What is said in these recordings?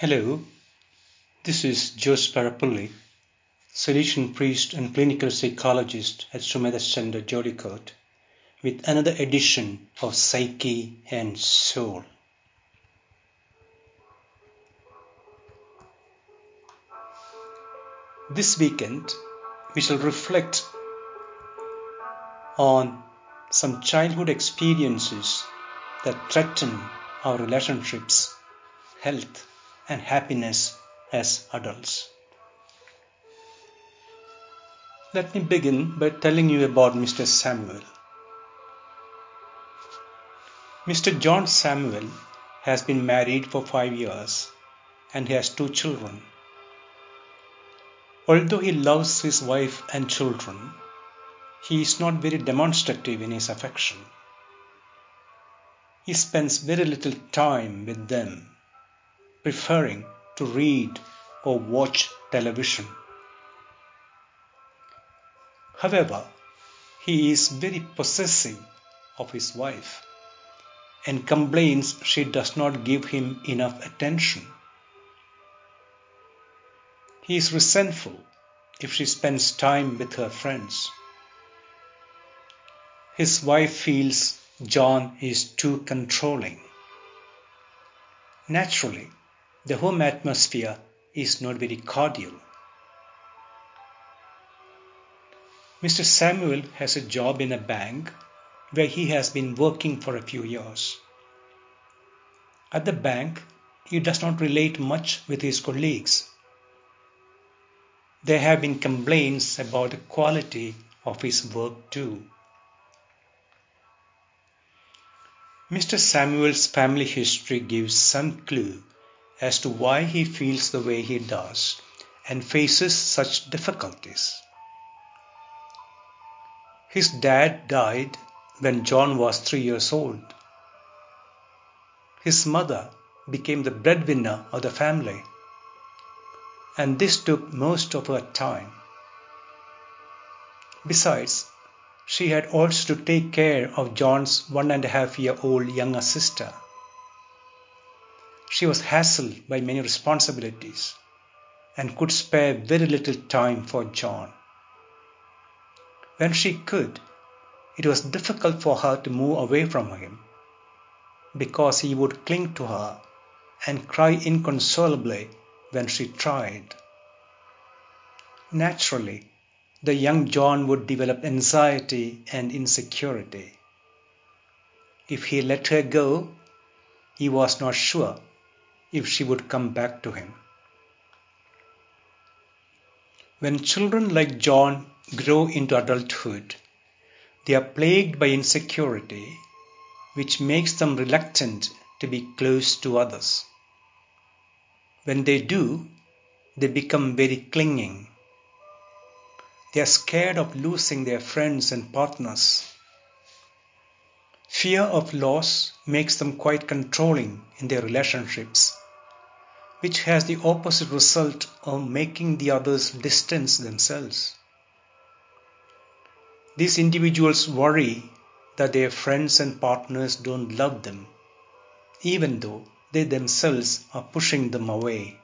Hello, this is Jose Parappully, Salesian priest and clinical psychologist at Sumedha Center, Jeolikote, with another edition of Psyche and Soul. This weekend, we shall reflect on some childhood experiences that threaten our relationships, health, and happiness as adults. Let me begin by telling you about Mr. Samuel. Mr. John Samuel has been married for five years and he has two children. Although he loves his wife and children, he is not very demonstrative in his affection. He spends very little time with them preferring to read or watch television. However, he is very possessive of his wife and complains she does not give him enough attention. He is resentful if she spends time with her friends. His wife feels John is too controlling. Naturally, the home atmosphere is not very cordial. Mr. Samuel has a job in a bank where he has been working for a few years. At the bank, he does not relate much with his colleagues. There have been complaints about the quality of his work too. Mr. Samuel's family history gives some clue as to why he feels the way he does and faces such difficulties. His dad died when John was three years old. His mother became the breadwinner of the family, and this took most of her time. Besides, she had also to take care of John's one and a half year old younger sister. She was hassled by many responsibilities and could spare very little time for John. When she could, it was difficult for her to move away from him because he would cling to her and cry inconsolably when she tried. Naturally, the young John would develop anxiety and insecurity. If he let her go, he was not sure if she would come back to him. When children like John grow into adulthood, they are plagued by insecurity, which makes them reluctant to be close to others. When they do, they become very clinging. They are scared of losing their friends and partners. Fear of loss makes them quite controlling in their relationships which has the opposite result of making the others distance themselves. These individuals worry that their friends and partners don't love them, even though they themselves are pushing them away.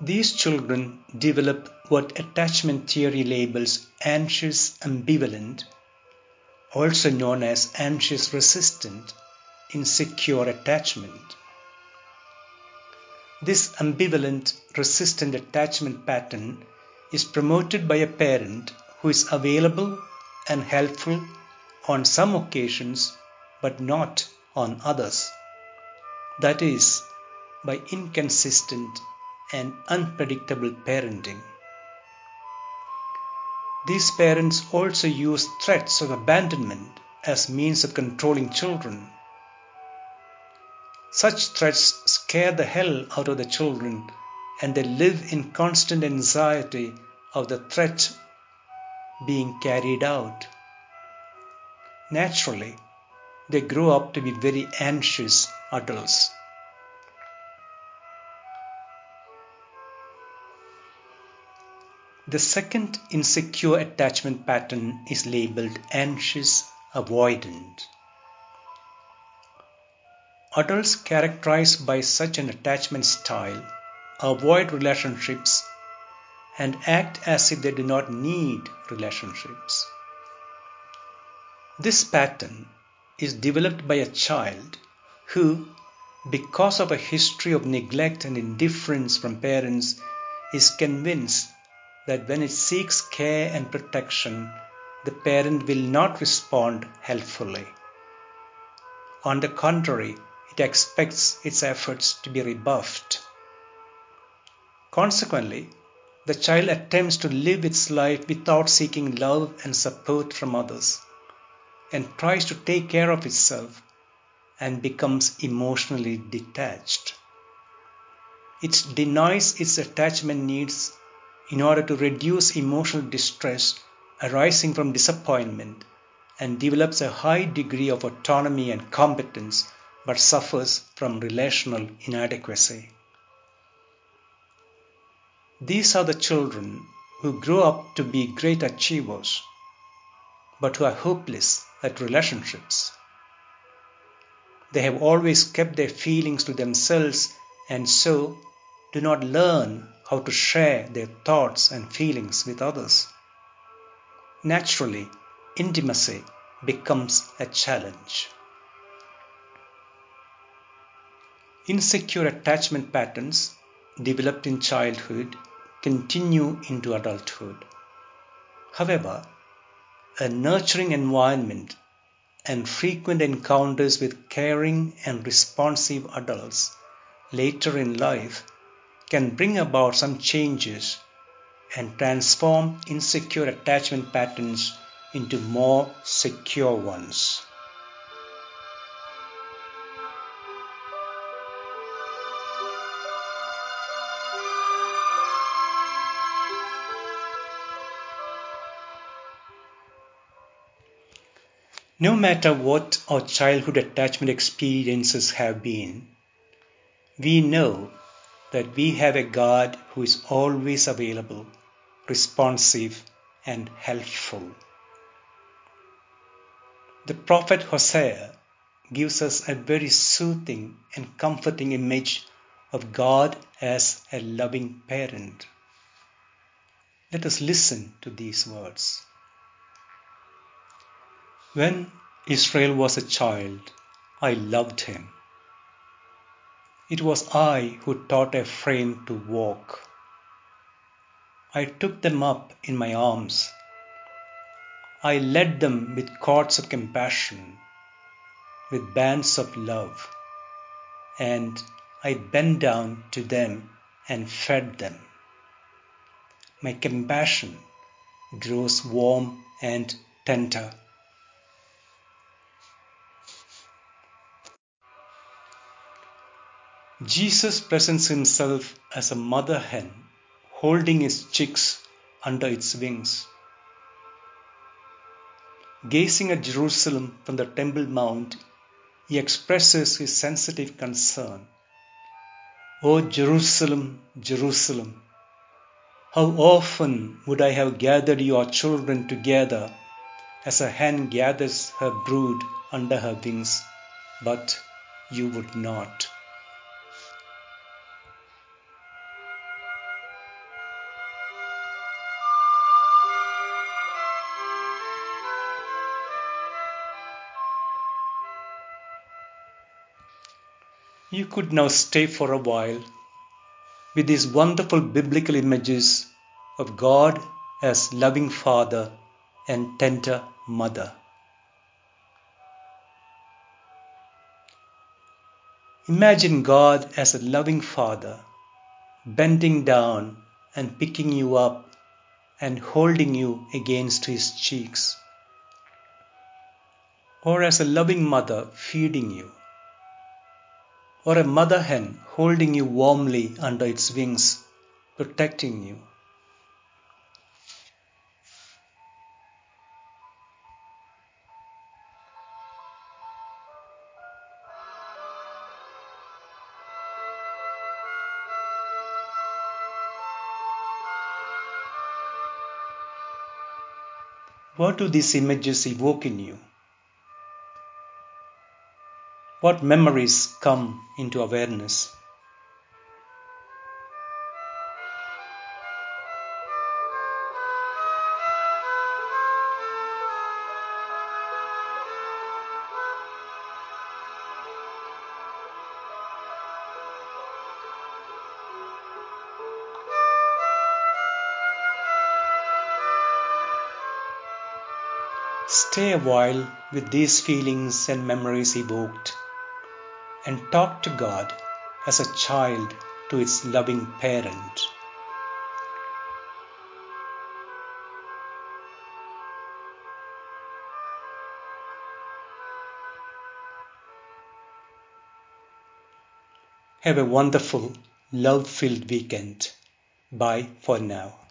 These children develop what attachment theory labels anxious ambivalent, also known as anxious resistant, insecure attachment. This ambivalent, resistant attachment pattern is promoted by a parent who is available and helpful on some occasions but not on others. That is, by inconsistent and unpredictable parenting. These parents also use threats of abandonment as means of controlling children such threats scare the hell out of the children and they live in constant anxiety of the threat being carried out. Naturally, they grow up to be very anxious adults. The second insecure attachment pattern is labeled anxious avoidant. Adults characterized by such an attachment style avoid relationships and act as if they do not need relationships. This pattern is developed by a child who, because of a history of neglect and indifference from parents, is convinced that when it seeks care and protection, the parent will not respond helpfully. On the contrary, it expects its efforts to be rebuffed. Consequently, the child attempts to live its life without seeking love and support from others and tries to take care of itself and becomes emotionally detached. It denies its attachment needs in order to reduce emotional distress arising from disappointment and develops a high degree of autonomy and competence but suffers from relational inadequacy. These are the children who grow up to be great achievers but who are hopeless at relationships. They have always kept their feelings to themselves and so do not learn how to share their thoughts and feelings with others. Naturally, intimacy becomes a challenge. Insecure attachment patterns developed in childhood continue into adulthood. However, a nurturing environment and frequent encounters with caring and responsive adults later in life can bring about some changes and transform insecure attachment patterns into more secure ones. No matter what our childhood attachment experiences have been, we know that we have a God who is always available, responsive, and helpful. The prophet Hosea gives us a very soothing and comforting image of God as a loving parent. Let us listen to these words. When Israel was a child, I loved him. It was I who taught Ephraim to walk. I took them up in my arms. I led them with cords of compassion, with bands of love, and I bent down to them and fed them. My compassion grows warm and tender. Jesus presents himself as a mother hen holding his chicks under its wings. Gazing at Jerusalem from the Temple Mount, he expresses his sensitive concern. O Jerusalem, Jerusalem, how often would I have gathered your children together as a hen gathers her brood under her wings, but you would not. You could now stay for a while with these wonderful biblical images of God as loving Father and tender Mother. Imagine God as a loving Father bending down and picking you up and holding you against his cheeks, or as a loving mother feeding you or a mother hen holding you warmly under its wings, protecting you. What do these images evoke in you? What memories come into awareness. Stay a while with these feelings and memories evoked and talk to God as a child to its loving parent. Have a wonderful, love filled weekend. Bye for now.